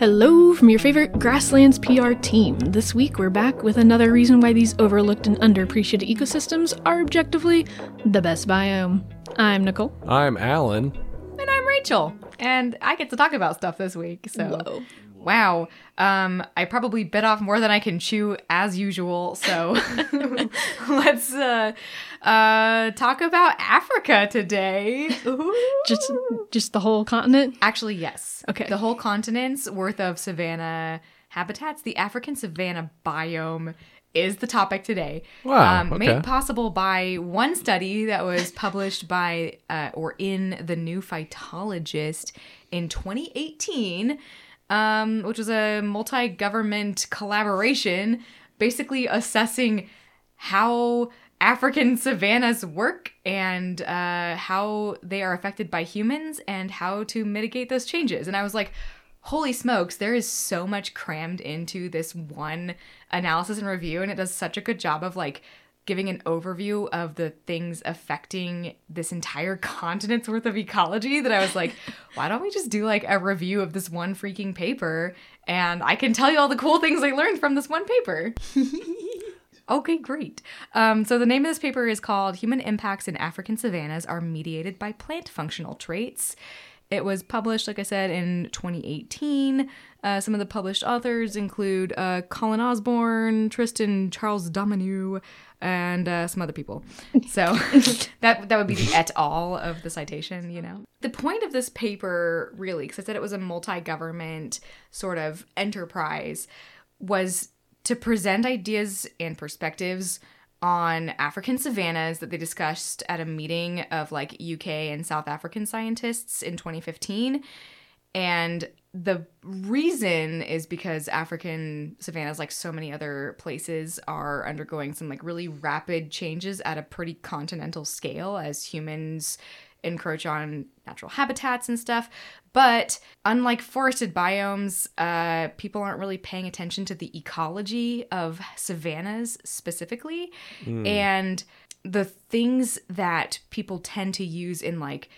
Hello from your favorite Grasslands PR team. This week we're back with another reason why these overlooked and underappreciated ecosystems are objectively the best biome. I'm Nicole. I'm Alan. And I'm Rachel. And I get to talk about stuff this week. So Whoa. wow. Um I probably bit off more than I can chew as usual. So let's uh uh talk about Africa today. Just just the whole continent? Actually, yes. Okay. The whole continent's worth of savanna habitats, the African savanna biome is the topic today. Wow, Um, okay. Made possible by one study that was published by uh, or in the New Phytologist in 2018, um, which was a multi government collaboration basically assessing how African savannas work and uh, how they are affected by humans and how to mitigate those changes. And I was like, holy smokes, there is so much crammed into this one analysis and review. And it does such a good job of like giving an overview of the things affecting this entire continent's worth of ecology that I was like, why don't we just do like a review of this one freaking paper? And I can tell you all the cool things I learned from this one paper. Okay, great. Um, so the name of this paper is called Human Impacts in African Savannas Are Mediated by Plant Functional Traits. It was published, like I said, in 2018. Uh, some of the published authors include uh, Colin Osborne, Tristan Charles Dominique, and uh, some other people. So that that would be the et al. of the citation, you know. The point of this paper, really, because I said it was a multi-government sort of enterprise, was to present ideas and perspectives on African savannas that they discussed at a meeting of like UK and South African scientists in 2015. And the reason is because African savannas, like so many other places, are undergoing some like really rapid changes at a pretty continental scale as humans encroach on natural habitats and stuff. But unlike forested biomes, uh, people aren't really paying attention to the ecology of savannas specifically. And the things that people tend to use in like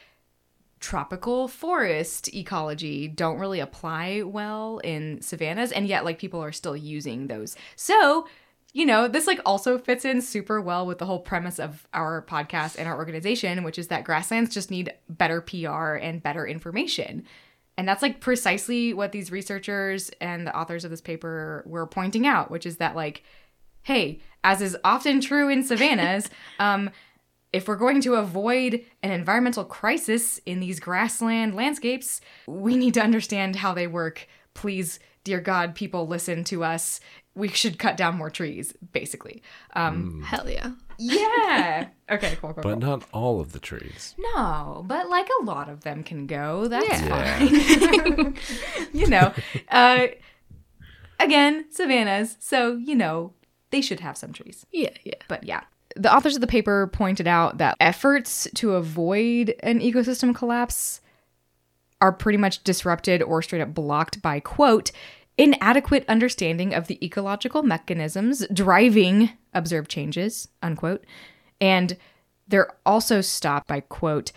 tropical forest ecology don't really apply well in savannas and yet like people are still using those so you know this like also fits in super well with the whole premise of our podcast and our organization which is that grasslands just need better pr and better information and that's like precisely what these researchers and the authors of this paper were pointing out which is that like hey as is often true in savannas um if we're going to avoid an environmental crisis in these grassland landscapes, we need to understand how they work. Please, dear God, people, listen to us. We should cut down more trees, basically. Um, Hell yeah. Yeah. okay, cool, cool, But cool. not all of the trees. No, but like a lot of them can go. That's Yeah. fine. you know, uh, again, savannas. So, you know, they should have some trees. Yeah, yeah. But yeah. The authors of the paper pointed out that efforts to avoid an ecosystem collapse are pretty much disrupted or straight up blocked by, quote, inadequate understanding of the ecological mechanisms driving observed changes, unquote. And they're also stopped by, quote,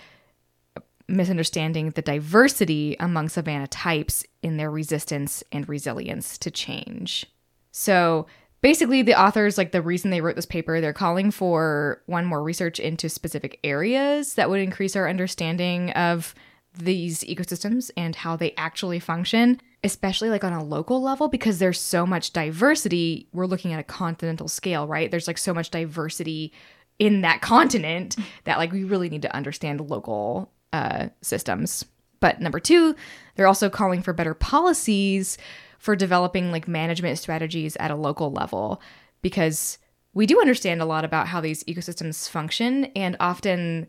misunderstanding the diversity among savanna types in their resistance and resilience to change. So basically, the authors, like the reason they wrote this paper, they're calling for one more research into specific areas that would increase our understanding of these ecosystems and how they actually function, especially like on a local level, because there's so much diversity. We're looking at a continental scale, right? There's like so much diversity in that continent that like we really need to understand local uh, systems. But number two, they're also calling for better policies for developing like management strategies at a local level because we do understand a lot about how these ecosystems function and often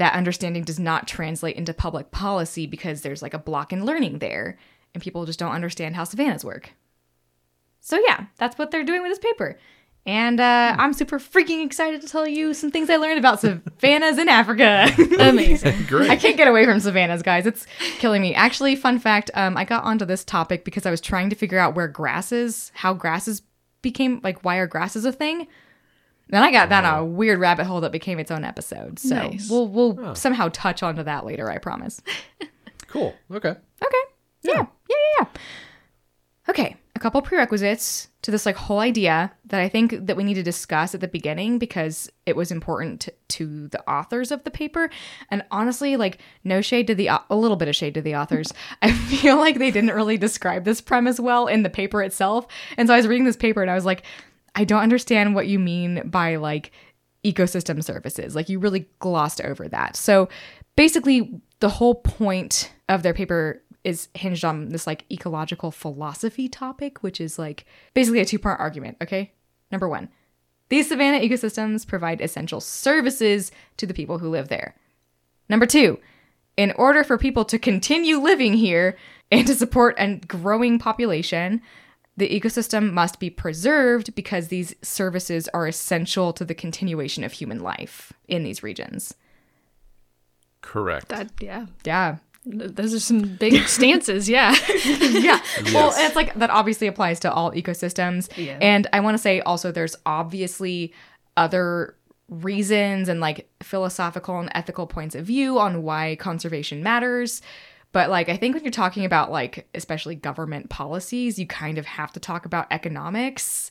that understanding does not translate into public policy because there's like a block in learning there and people just don't understand how savannas work. So yeah, that's what they're doing with this paper. And uh, I'm super freaking excited to tell you some things I learned about savannas in Africa. Amazing. Great. I can't get away from savannas, guys. It's killing me. Actually, fun fact: um, I got onto this topic because I was trying to figure out where grasses, how grasses became like why are grasses a thing. Then I got down a oh. weird rabbit hole that became its own episode. So Nice. we'll we'll somehow touch onto that later. I promise. Cool. Okay. Okay. Yeah. Yeah. Yeah. yeah. Okay, a couple prerequisites to this like whole idea that I think that we need to discuss at the beginning because it was important to, to the authors of the paper. And honestly, like no shade to the a little bit of shade to the authors. I feel like they didn't really describe this premise well in the paper itself. And so I was reading this paper and I was like, I don't understand what you mean by like ecosystem services. Like you really glossed over that. So basically the whole point of their paper is hinged on this like ecological philosophy topic, which is like basically a two part argument. Okay. Number one, these savanna ecosystems provide essential services to the people who live there. Number two, in order for people to continue living here and to support a growing population, the ecosystem must be preserved because these services are essential to the continuation of human life in these regions. Correct. That yeah. Yeah. Those are some big stances, yeah. yeah. Well, it's like that obviously applies to all ecosystems. Yeah. And I want to say also there's obviously other reasons and like philosophical and ethical points of view on why conservation matters. But like I think when you're talking about like especially government policies, you kind of have to talk about economics.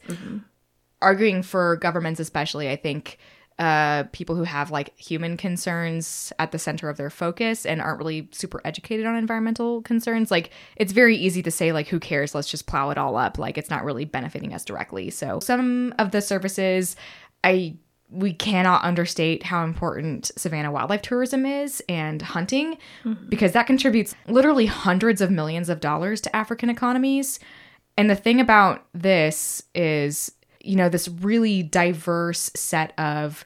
Arguing for governments especially, I think uh, people who have like human concerns at the center of their focus and aren't really super educated on environmental concerns. Like, it's very easy to say, like, who cares? Let's just plow it all up. Like, it's not really benefiting us directly. So, some of the services, I we cannot understate how important savanna wildlife tourism is and hunting because that contributes literally hundreds of millions of dollars to African economies. And the thing about this is, you know, this really diverse set of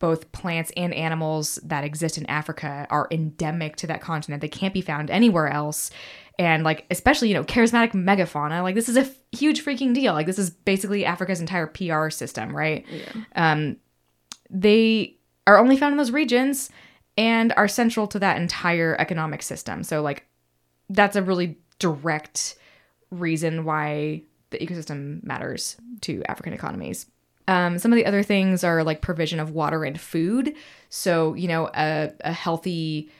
both plants and animals that exist in Africa are endemic to that continent. They can't be found anywhere else. And like, especially, you know, charismatic megafauna, like this is a f- huge freaking deal. Like this is basically Africa's entire PR system, right? Yeah. Um, they are only found in those regions and are central to that entire economic system. So like, that's a really direct reason why the ecosystem matters to African economies. Um, some of the other things are like provision of water and food. So, you know, a, a healthy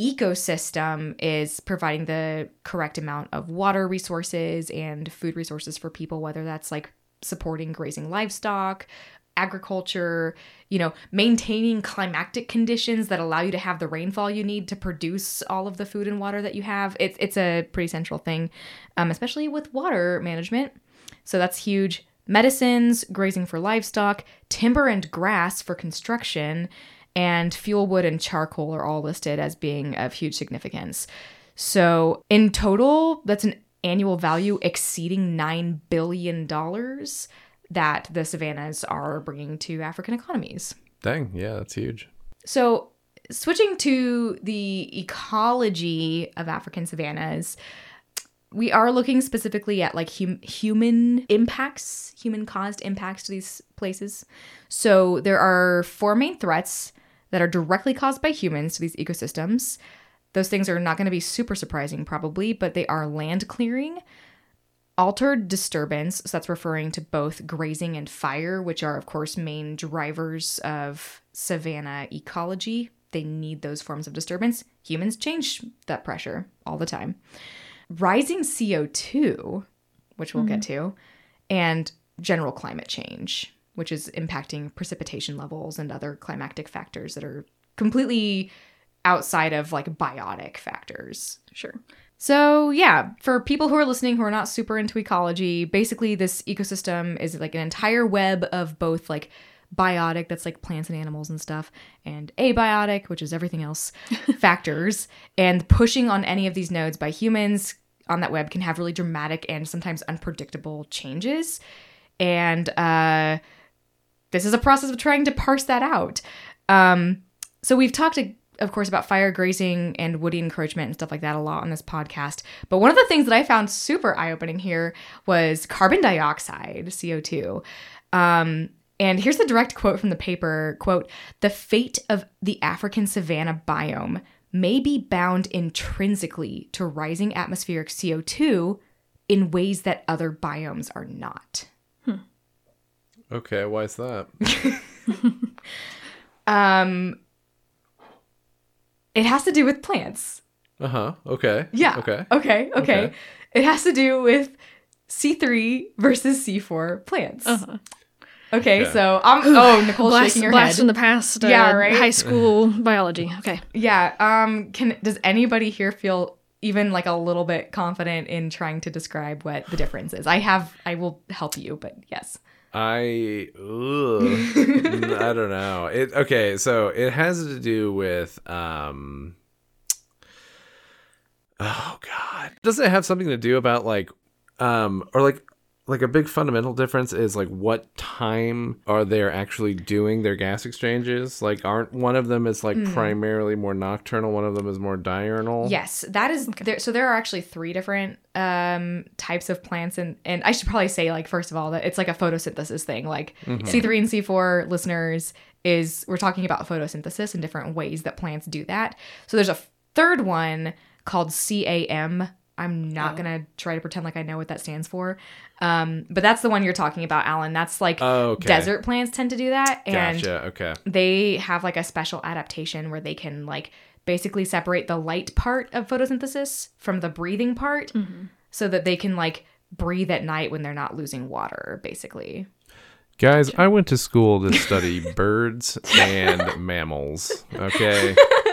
ecosystem is providing the correct amount of water resources and food resources for people, whether that's like supporting grazing livestock, agriculture, you know, maintaining climatic conditions that allow you to have the rainfall you need to produce all of the food and water that you have. It's it's a pretty central thing, um, especially with water management. So that's huge. Medicines, grazing for livestock, timber and grass for construction, and fuel wood and charcoal are all listed as being of huge significance. So, in total, that's an annual value exceeding $9 billion that the savannas are bringing to African economies. Dang, yeah, that's huge. So, switching to the ecology of African savannas, we are looking specifically at like hum- human impacts, human caused impacts to these places. So, there are four main threats that are directly caused by humans to these ecosystems. Those things are not going to be super surprising, probably, but they are land clearing, altered disturbance. So that's referring to both grazing and fire, which are, of course, main drivers of savanna ecology. They need those forms of disturbance. Humans change that pressure all the time. Rising CO2, which we'll get mm-hmm. to, and general climate change, which is impacting precipitation levels and other climatic factors that are completely outside of like biotic factors. Sure. So, yeah, for people who are listening who are not super into ecology, basically this ecosystem is like an entire web of both like biotic, that's like plants and animals and stuff, and abiotic, which is everything else, factors. And pushing on any of these nodes by humans on that web can have really dramatic and sometimes unpredictable changes. And uh, this is a process of trying to parse that out. Um, so we've talked, of course, about fire grazing and woody encroachment and stuff like that a lot on this podcast. But one of the things that I found super eye opening here was carbon dioxide, CO2. Um, and here's the direct quote from the paper quote, the fate of the African savanna biome may be bound intrinsically to rising atmospheric CO2 in ways that other biomes are not. Okay, why is that? Um, it has to do with plants. Uh huh. Okay. Yeah. Okay. Okay. Okay. Okay. It has to do with C3 versus C4 plants. Uh-huh. Okay, Okay. so I'm. Oh, Nicole's blast, shaking her blast head. from the past. Uh, Yeah, right? High school biology. Okay. Yeah. Um. Can does anybody here feel even like a little bit confident in trying to describe what the difference is? I have. I will help you, but yes. I ugh, I don't know. It okay, so it has to do with um Oh god. Does it have something to do about like um or like like a big fundamental difference is like what time are they actually doing their gas exchanges? Like aren't one of them is like primarily more nocturnal, one of them is more diurnal? Yes, that is there. So there are actually three different um types of plants, and and I should probably say like first of all that it's like a photosynthesis thing. Like C three and C four listeners is we're talking about photosynthesis and different ways that plants do that. So there's a third one called CAM. I'm not gonna try to pretend like I know what that stands for, um, but that's the one you're talking about, Alan. That's like Oh, okay. desert plants tend to do that, and Gotcha. Okay. they have like a special adaptation where they can like basically separate the light part of photosynthesis from the breathing part so that they can like breathe at night when they're not losing water basically Guys, I went to school to study birds and mammals. Okay.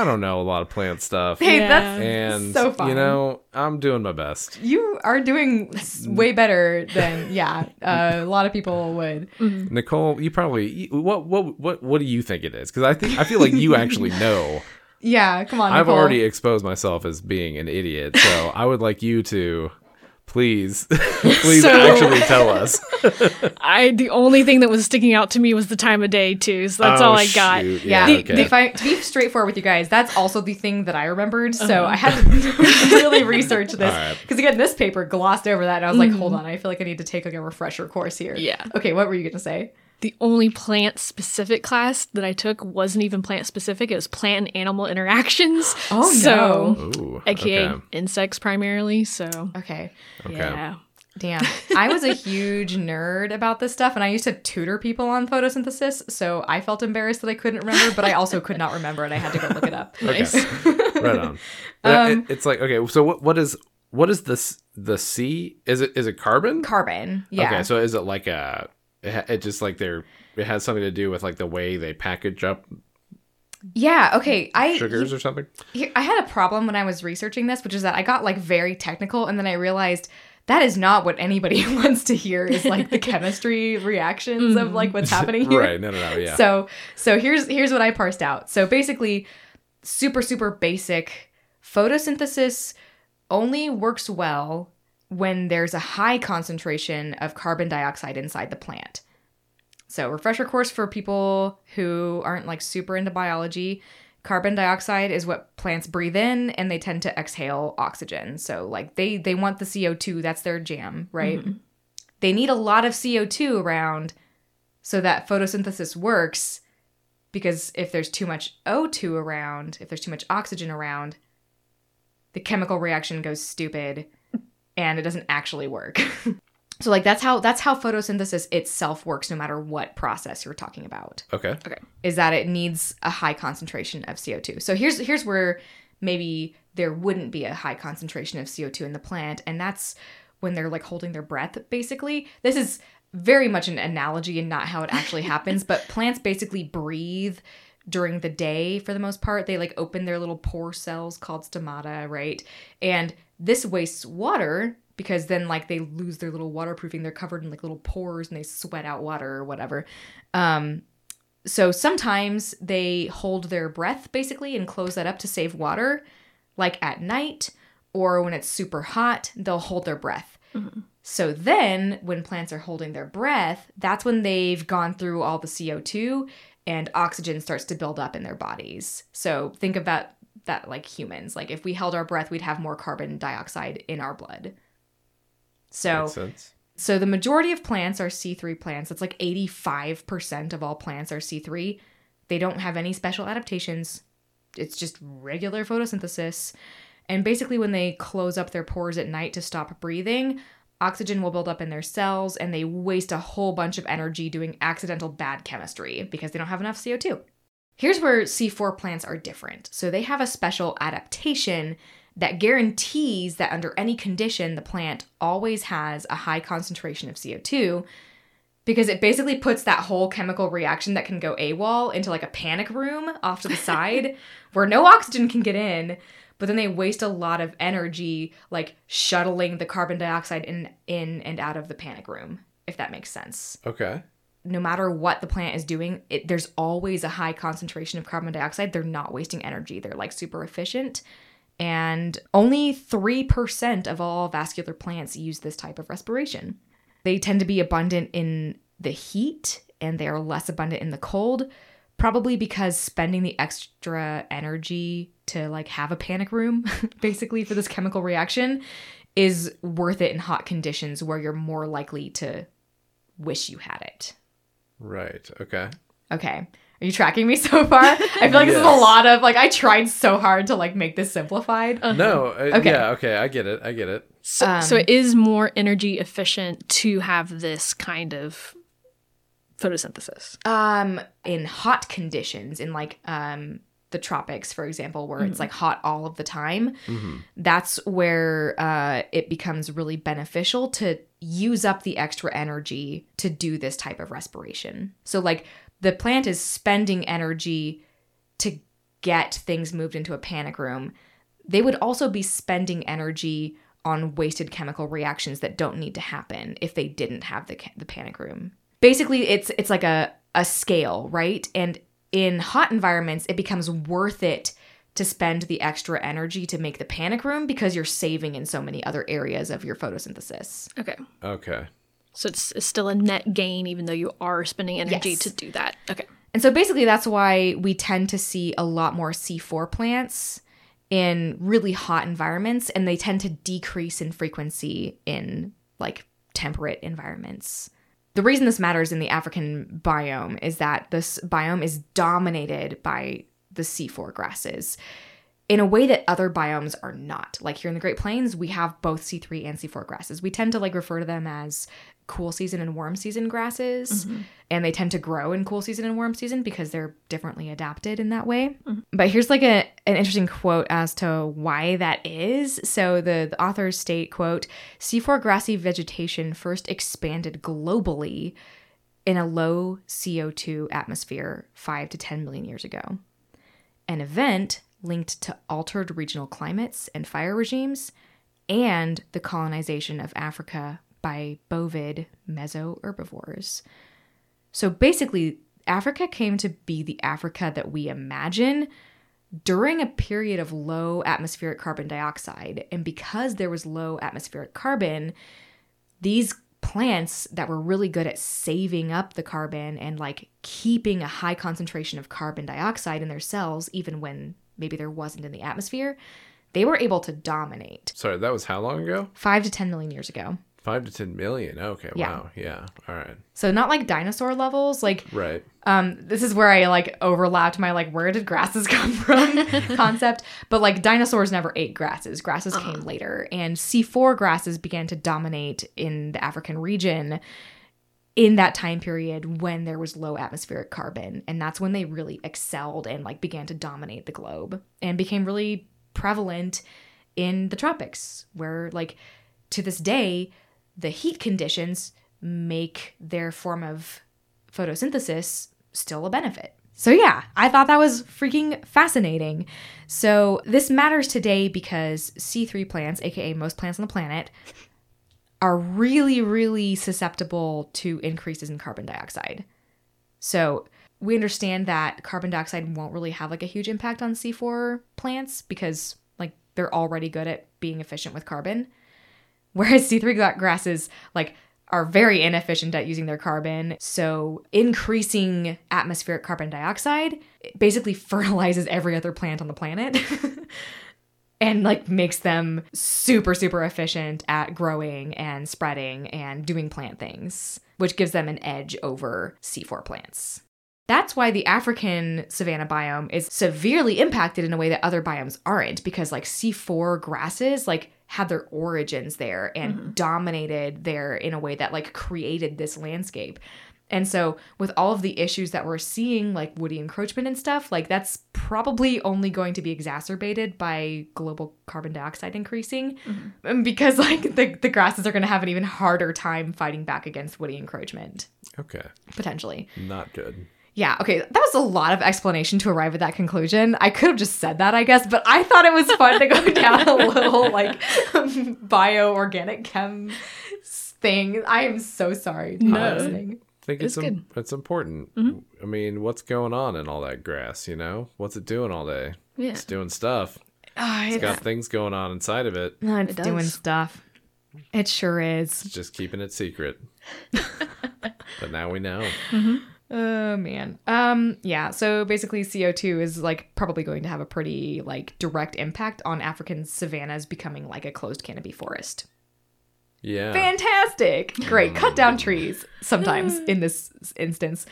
I don't know a lot of plant stuff. hey Yeah. that's And so fun you know, I'm doing my best. you are doing way better than yeah uh, a lot of people would Nicole, you probably what what what what do you think it is? Because I think I feel like you actually know. yeah come on I've Nicole. already exposed myself as being an idiot, so I would like you to please please So- actually tell us. I the only thing that was sticking out to me was the time of day too. So that's Oh, all I got. shoot. yeah, Yeah, the, okay. if I, to be straightforward with you guys, that's also the thing that I remembered. Uh-huh. So I had to really research this All right. because again, this paper glossed over that, and I was like, hold on, I feel like I need to take like a refresher course here. Mm-hmm. Yeah. Okay, what were you gonna say? The only plant specific class that I took wasn't even plant specific. It was plant and animal interactions. Oh, so, no. Ooh. aka okay. insects primarily. So Okay. Okay. yeah. Damn. I was a huge nerd about this stuff and I used to tutor people on photosynthesis, so I felt embarrassed that I couldn't remember, but I also could not remember and I had to go look it up. Nice. right on. Um, it- it's like okay, so what what is what is this the C? Is it is it carbon? Carbon. Yeah. Okay, so is it like a it, it just like they're it has something to do with like the way they package up yeah, okay. I sugars or something? I had a problem when I was researching this, which is that I got like very technical and then I realized that is not what anybody wants to hear is like the chemistry reactions of like what's mm-hmm. happening here. Right, no no no, yeah. So so here's here's what I parsed out. So basically super super basic photosynthesis only works well when there's a high concentration of carbon dioxide inside the plant. So, refresher course for people who aren't like super into biology. Carbon dioxide is what plants breathe in and they tend to exhale oxygen. So, like they they want the CO2, that's their jam, right? Mm-hmm. They need a lot of CO2 around so that photosynthesis works because if there's too much O2 around, if there's too much oxygen around, the chemical reaction goes stupid and it doesn't actually work. so like that's how that's how photosynthesis itself works no matter what process you're talking about. okay. Okay. Is that it needs a high concentration of CO2. So here's here's where maybe there wouldn't be a high concentration of CO2 in the plant and that's when they're like holding their breath basically. This is very much an analogy and not how it actually happens, but plants basically breathe during the day for the most part. They like open their little pore cells called stomata, right? And this wastes water because then like they lose their little waterproofing. They're covered in like little pores and they sweat out water or whatever. Um so sometimes they hold their breath basically and close that up to save water, like at night or when it's super hot, they'll hold their breath. So then, when plants are holding their breath, that's when they've gone through all the CO2 and oxygen starts to build up in their bodies. So think about that like humans. Like if we held our breath, we'd have more carbon dioxide in our blood. So so the majority of plants are C3 plants. It's like 85% of all plants are C3. They don't have any special adaptations. It's just regular photosynthesis. And basically when they close up their pores at night to stop breathing, oxygen will build up in their cells and they waste a whole bunch of energy doing accidental bad chemistry because they don't have enough CO2. Here's where C4 plants are different. So they have a special adaptation that guarantees that under any condition, the plant always has a high concentration of CO2 because it basically puts that whole chemical reaction that can go AWOL into like a panic room off to the side where no oxygen can get in. But then they waste a lot of energy like shuttling the carbon dioxide in in and out of the panic room, if that makes sense Okay. No matter what the plant is doing, it, there's always a high concentration of carbon dioxide. They're not wasting energy. They're like super efficient. And only 3% of all vascular plants use this type of respiration. They tend to be abundant in the heat and they're less abundant in the cold, probably because spending the extra energy to like have a panic room, basically, for this chemical reaction is worth it in hot conditions where you're more likely to wish you had it. Right. Okay. Okay. Are you tracking me so far? I feel like this is a lot of like I tried so hard to like make this simplified. No. Uh, Okay. Yeah. Okay. I get it. I get it. So, so it is more energy efficient to have this kind of photosynthesis. Um in hot conditions in like um the tropics for example where it's like hot all of the time, that's where uh it becomes really beneficial to use up the extra energy to do this type of respiration. So like the plant is spending energy to get things moved into a panic room, they would also be spending energy on wasted chemical reactions that don't need to happen if they didn't have the, the panic room. Basically, it's it's like a a scale, right? And in hot environments, it becomes worth it to spend the extra energy to make the panic room because you're saving in so many other areas of your photosynthesis. Okay. Okay. So it's, it's still a net gain, even though you are spending energy Yes. to do that. Okay. And so basically, that's why we tend to see a lot more C4 plants in really hot environments, and they tend to decrease in frequency in like temperate environments. The reason this matters in the African biome is that this biome is dominated by the C4 grasses in a way that other biomes are not. Like here in the Great Plains, we have both C3 and C4 grasses. We tend to like refer to them as cool season and warm season grasses, mm-hmm. and they tend to grow in cool season and warm season because they're differently adapted in that way. Mm-hmm. But here's like a an interesting quote as to why that is. So the, the authors state, quote, C4 grassy vegetation first expanded globally in a low CO2 atmosphere 5 to 10 million years ago an event linked to altered regional climates and fire regimes, and the colonization of Africa by bovid mesoherbivores. So basically, Africa came to be the Africa that we imagine during a period of low atmospheric carbon dioxide. And because there was low atmospheric carbon, these plants that were really good at saving up the carbon and like keeping a high concentration of carbon dioxide in their cells, even when maybe there wasn't in the atmosphere, they were able to dominate Sorry, that was how long ago? five to 10 million years ago. Five to ten million. Okay. Yeah. Wow. Yeah. All right. So, not like dinosaur levels. Like, Right. um, this is where I like overlapped my like, where did grasses come from concept. But like, dinosaurs never ate grasses, grasses came later. And C4 grasses began to dominate in the African region in that time period when there was low atmospheric carbon and that's when they really excelled and like began to dominate the globe and became really prevalent in the tropics where like to this day the heat conditions make their form of photosynthesis still a benefit so yeah i thought that was freaking fascinating so this matters today because c3 plants aka most plants on the planet are really, really susceptible to increases in carbon dioxide. So we understand that carbon dioxide won't really have like a huge impact on C4 plants because like they're already good at being efficient with carbon. Whereas C3 grasses like are very inefficient at using their carbon. So increasing atmospheric carbon dioxide basically fertilizes every other plant on the planet. and like makes them super super efficient at growing and spreading and doing plant things which gives them an edge over C4 plants. That's why the African savanna biome is severely impacted in a way that other biomes aren't because like C4 grasses like had their origins there and dominated there in a way that like created this landscape. And so, with all of the issues that we're seeing, like woody encroachment and stuff, like that's probably only going to be exacerbated by global carbon dioxide increasing Um, because, like, the, the grasses are going to have an even harder time fighting back against woody encroachment, Okay. potentially. Not good. Yeah, okay, that was a lot of explanation to arrive at that conclusion. I could have just said that, I guess, but I thought it was fun to go down a little, like, bio organic chem thing. I am so sorry. No. listening. I think it's It's im- it's important. I mean, what's going on in all that grass? You know, what's it doing all day? Yeah. It's doing stuff. Ah, It's it's, got things going on inside of it. no, it's It doing stuff. It sure is. It's just keeping it secret. but now we know. Oh man. Um yeah, so basically CO2 is like probably going to have a pretty like direct impact on African savannas becoming like a closed canopy forest. Yeah. Fantastic. Great. Cut down trees sometimes in this instance.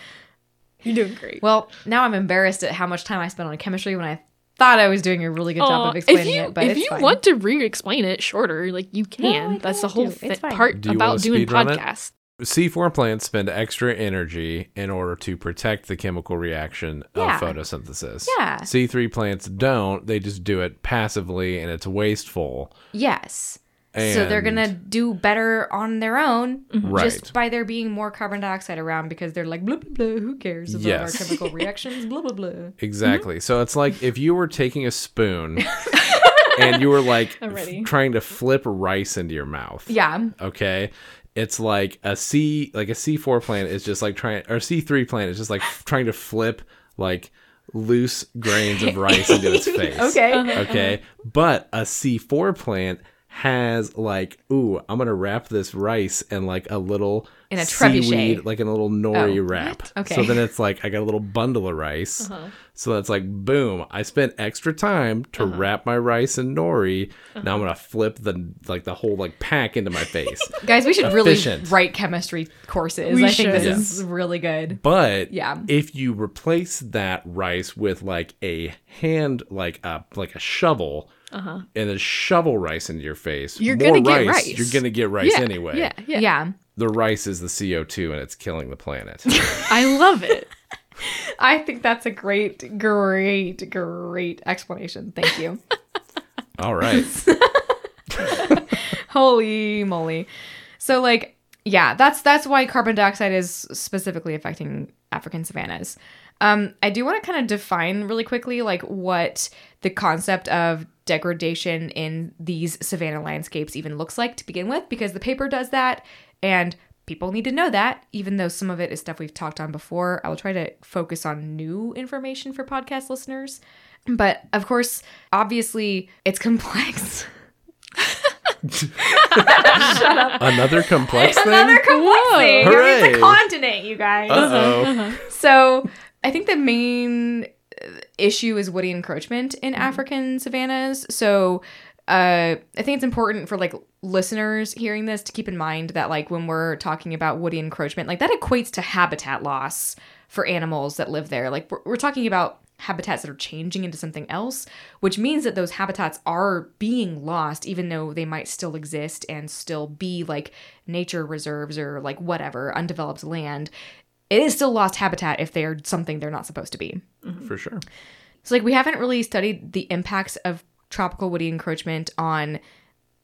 You're doing great. Well, now I'm embarrassed at how much time I spent on chemistry when I thought I was doing a really good job Aw, of explaining if you, it, but if it's you fine. want to re-explain it shorter, like you can. I That's the don't whole want to. It's thi- fine. part Do you about wanna doing speedrun it? podcasts. C4 plants spend extra energy in order to protect the chemical reaction Yeah. of photosynthesis. Yeah. C3 plants don't. They just do it passively and it's wasteful. Yes. so they're gonna do better on their own mm-hmm. Right. just by there being more carbon dioxide around because they're like blah blah blah. Who cares about Yes. our chemical reactions? Blah blah blah. Exactly. So it's like if you were taking a spoon and you were like f- trying to flip rice into your mouth. Yeah. Okay. It's like a C like a C4 plant is just like trying or C3 plant is just like trying to flip like loose grains of rice into its face. Okay. Okay. But a C4 plant has like, ooh, I'm gonna wrap this rice in like a little In a trebuchet. seaweed, like in a little nori Oh, wrap. what? Okay. So then it's like I got a little bundle of rice. Uh-huh. So that's like boom. I spent extra time to Uh-huh. wrap my rice in nori. Now I'm gonna flip the like the whole like pack into my face. Guys, we should really write chemistry courses. We I think this should. is really good. But Yeah. if you replace that rice with like a hand, like a like a shovel, and then shovel rice into your face, Uh-huh. You're more gonna get rice. You're gonna get rice yeah, anyway. Yeah, yeah, Yeah. The rice is the CO2 and it's killing the planet. I love it. I think that's a great, great, great explanation. Thank you. All right. Holy moly. So like yeah, that's that's why carbon dioxide is specifically affecting African savannas. Um, I do want to kind of define really quickly like what the concept of degradation in these savanna landscapes even looks like to begin with, because the paper does that, and people need to know that, even though some of it is stuff we've talked on before. I will try to focus on new information for podcast listeners. But of course, obviously, it's complex. Shut up. Another complex thing. Another complex Whoa. thing. I mean, it's a continent, you guys. Uh-oh. So I think the main uh, issue is woody encroachment in African savannas. So uh, I think it's important for like listeners hearing this to keep in mind that like when we're talking about woody encroachment, like that equates to habitat loss for animals that live there. Like we're, we're talking about habitats that are changing into something else, which means that those habitats are being lost, even though they might still exist and still be like nature reserves or like whatever, undeveloped land. It is still lost habitat if they're something they're not supposed to be. For sure. So like we haven't really studied the impacts of tropical woody encroachment on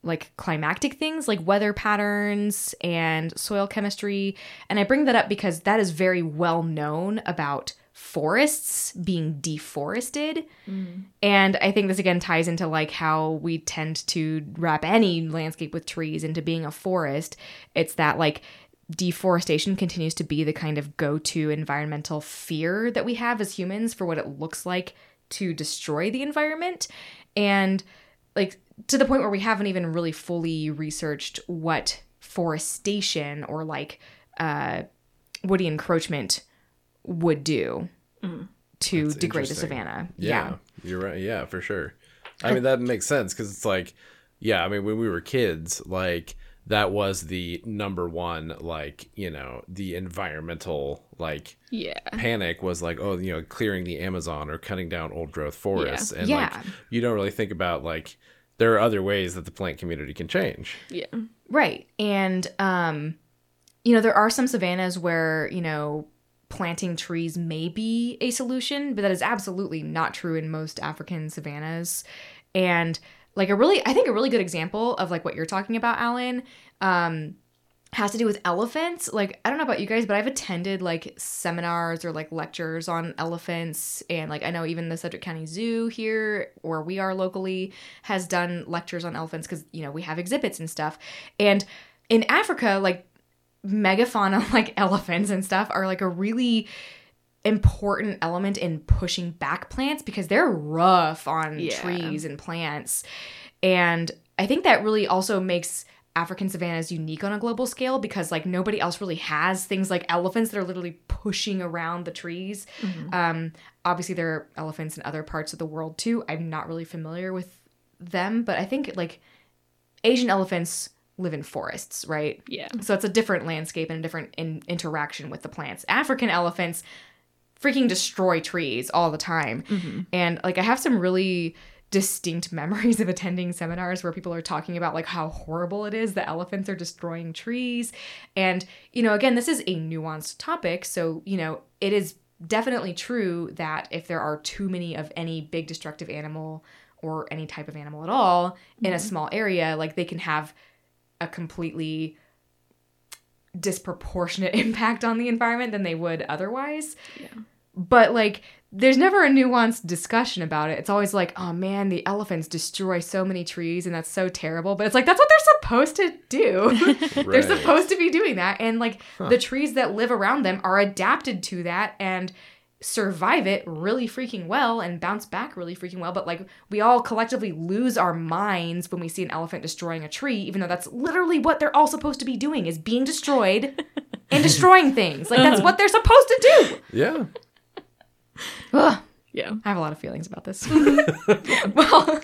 like climactic things like weather patterns and soil chemistry. And I bring that up because that is very well known about forests being deforested. Mm. And I think this again ties into like how we tend to wrap any landscape with trees into being a forest. It's that like deforestation continues to be the kind of go-to environmental fear that we have as humans for what it looks like to destroy the environment and like to the point where we haven't even really fully researched what forestation or like uh woody encroachment would do to degrade the interesting. savannah Yeah, you're right. Yeah, for sure. I mean, that makes sense because it's like, yeah, I mean, when we were kids, like, that was the number one, like, you know, the environmental, like, Yeah. panic was like, oh, you know, clearing the Amazon or cutting down old growth forests. And, Yeah. like, you don't really think about, like, there are other ways that the plant community can change. Yeah. Right. And um you know, there are some savannas where, you know, planting trees may be a solution, but that is absolutely not true in most African savannas. And like a really, I think a really good example of like what you're talking about, Alan, um, has to do with elephants. Like, I don't know about you guys, but I've attended like seminars or like lectures on elephants. And like, I know even the Sedgwick County Zoo here, where we are locally, has done lectures on elephants because, you know, we have exhibits and stuff. And in Africa, like, megafauna like elephants and stuff are like a really important element in pushing back plants because they're rough on Yeah. trees and plants. And I think that really also makes African savannas unique on a global scale because like nobody else really has things like elephants that are literally pushing around the trees. Um, obviously, there are elephants in other parts of the world too. I'm not really familiar with them, but I think like Asian elephants live in forests, right? Yeah. So it's a different landscape and a different in- interaction with the plants. African elephants freaking destroy trees all the time. Mm-hmm. And like I have some really distinct memories of attending seminars where people are talking about like how horrible it is that elephants are destroying trees. And you know, again, this is a nuanced topic, so you know, it is definitely true that if there are too many of any big destructive animal or any type of animal at all in a mm-hmm. small area, like they can have a completely disproportionate impact on the environment than they would otherwise. But like there's never a nuanced discussion about it. It's always like, "Oh man, the elephants destroy so many trees and that's so terrible." But it's like that's what they're supposed to do. they're supposed to be doing that and like the trees that live around them are adapted to that and survive it really freaking well and bounce back really freaking well. But like we all collectively lose our minds when we see an elephant destroying a tree, even though that's literally what they're all supposed to be doing is being destroyed and destroying things. Like that's what they're supposed to do. Yeah. Ugh. Yeah. I have a lot of feelings about this. well,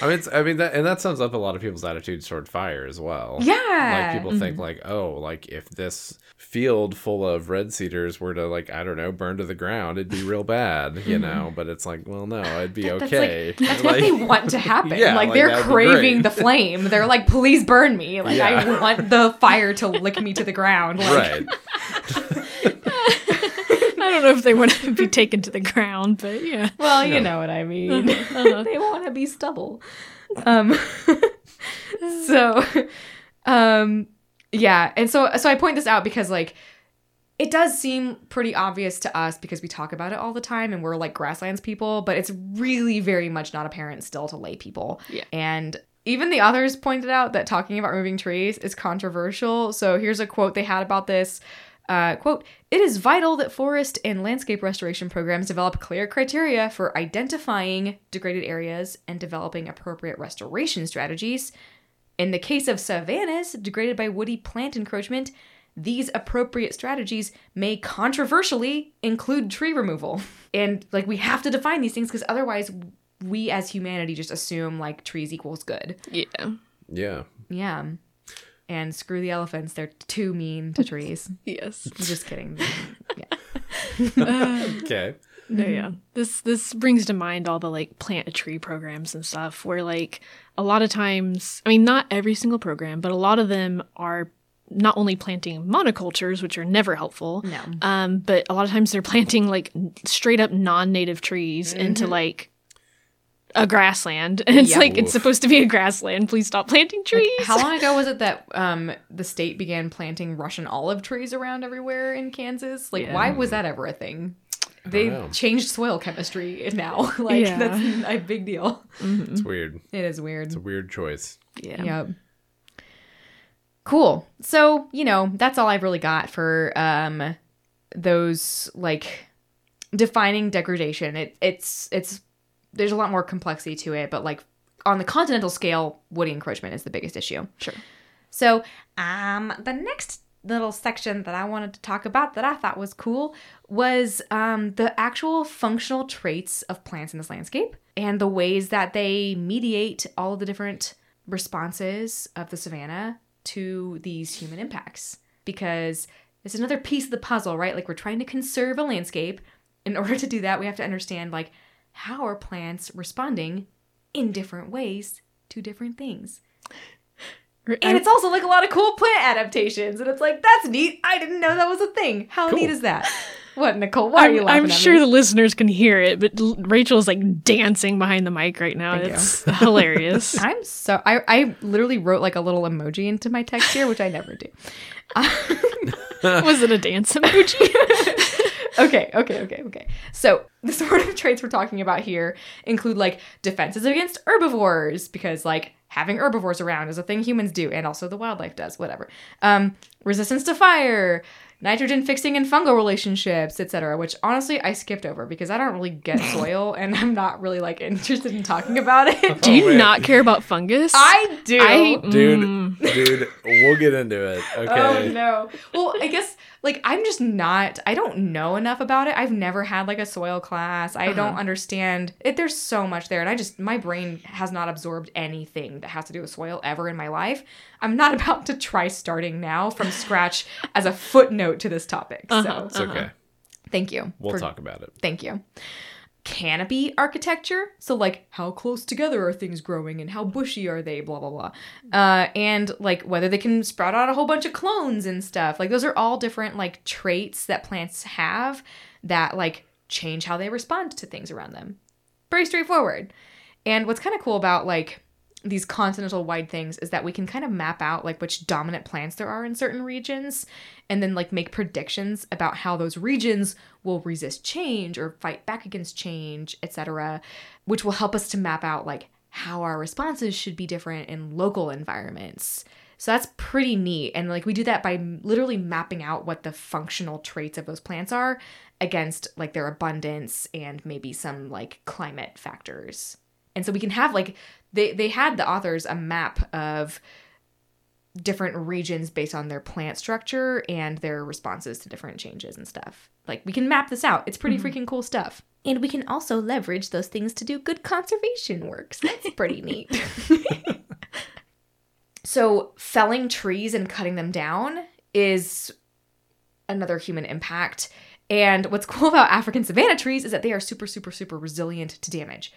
I mean, it's, I mean that, and that sums up a lot of people's attitudes toward fire as well. yeah. Like people think mm-hmm. like, oh, like if this field full of red cedars were to like, I don't know, burn to the ground, it'd be real bad, you know. But it's like, well, no, it'd be That's okay. like that's what they want to happen. Yeah, like like, they're craving the flame. They're like, please burn me. Like I want the fire to lick me to the ground. Like, right. I don't know if they want to be taken to the ground, but yeah. Well, you know what I mean. they want to be stubble. Um so um yeah, and so so I point this out because like it does seem pretty obvious to us because we talk about it all the time and we're like grasslands people, but it's really very much not apparent still to lay people. Yeah. And even the others pointed out that talking about removing trees is controversial. So here's a quote they had about this. Uh, quote, it is vital that forest and landscape restoration programs develop clear criteria for identifying degraded areas and developing appropriate restoration strategies. In the case of savannas degraded by woody plant encroachment, these appropriate strategies may controversially include tree removal. And like we have to define these things because otherwise we as humanity just assume like trees equals good. Yeah. Yeah. Yeah. And screw the elephants, they're too mean to trees. Yes. Just kidding. Yeah. Okay. No, yeah. This this brings to mind all the like plant a tree programs and stuff where like a lot of times, I mean not every single program, but a lot of them are not only planting monocultures, which are never helpful, No. um, but a lot of times they're planting like straight up non-native trees into like a grassland, and it's Yeah. like it's supposed to be a grassland. Please stop planting trees. How long ago was it that um, the state began planting Russian olive trees around everywhere in Kansas? Like, Yeah. why was that ever a thing? They know. changed soil chemistry now. like, Yeah. that's a big deal. It's weird. It is weird. It's a weird choice. yeah. Yep. Cool. So, you know, that's all I've really got for um those like defining degradation. It it's it's there's a lot more complexity to it, but like on the continental scale, woody encroachment is the biggest issue. Sure. So, um, the next little section that I wanted to talk about that I thought was cool was um, the actual functional traits of plants in this landscape and the ways that they mediate all the different responses of the savanna to these human impacts. Because it's another piece of the puzzle, right? Like we're trying to conserve a landscape. In order to do that, we have to understand like how are plants responding in different ways to different things. And it's also like a lot of cool plant adaptations. And it's like, that's neat. I didn't know that was a thing. How Cool. neat is that? What, Nicole? Why are you laughing I'm sure me? the listeners can hear it, but L- Rachel is like dancing behind the mic right now. Thank it's hilarious. I'm so I, I literally wrote like a little emoji into my text here, which I never do. Was it a dance emoji? okay, okay, okay, okay. So the sort of traits we're talking about here include like defenses against herbivores, because like having herbivores around is a thing humans do, and also the wildlife does, whatever. Um, resistance to fire, nitrogen fixing and fungal relationships, etc. Which honestly I skipped over because I don't really get soil and I'm not really like interested in talking about it. Do you Oh, not care about fungus? I do. I- Dude, Mm. dude, we'll get into it. Okay. Oh no. Well, I guess like I'm just not I don't know enough about it. I've never had like a soil class. I don't uh-huh. understand it there's so much there and I just my brain has not absorbed anything that has to do with soil ever in my life. I'm not about to try starting now from scratch as a footnote to this topic. So, uh-huh, It's uh-huh. okay. thank you. We'll for- talk about it. Thank you. Canopy architecture. So, like, how close together are things growing and how bushy are they? Blah, blah, blah. Uh, and, like, whether they can sprout out a whole bunch of clones and stuff. Like, those are all different, like, traits that plants have that, like, change how they respond to things around them. Very straightforward. And what's kind of cool about, like, these continental wide things is that we can kind of map out like which dominant plants there are in certain regions and then like make predictions about how those regions will resist change or fight back against change etc which will help us to map out like how our responses should be different in local environments. So that's pretty neat. And like we do that by literally mapping out what the functional traits of those plants are against like their abundance and maybe some like climate factors and so we can have like they they had the authors a map of different regions based on their plant structure and their responses to different changes and stuff. Like we can map this out. It's pretty mm-hmm. freaking cool stuff. And we can also leverage those things to do good conservation works. So that's pretty neat. so felling trees and cutting them down is another human impact. And what's cool about African savanna trees is that they are super, super, super resilient to damage.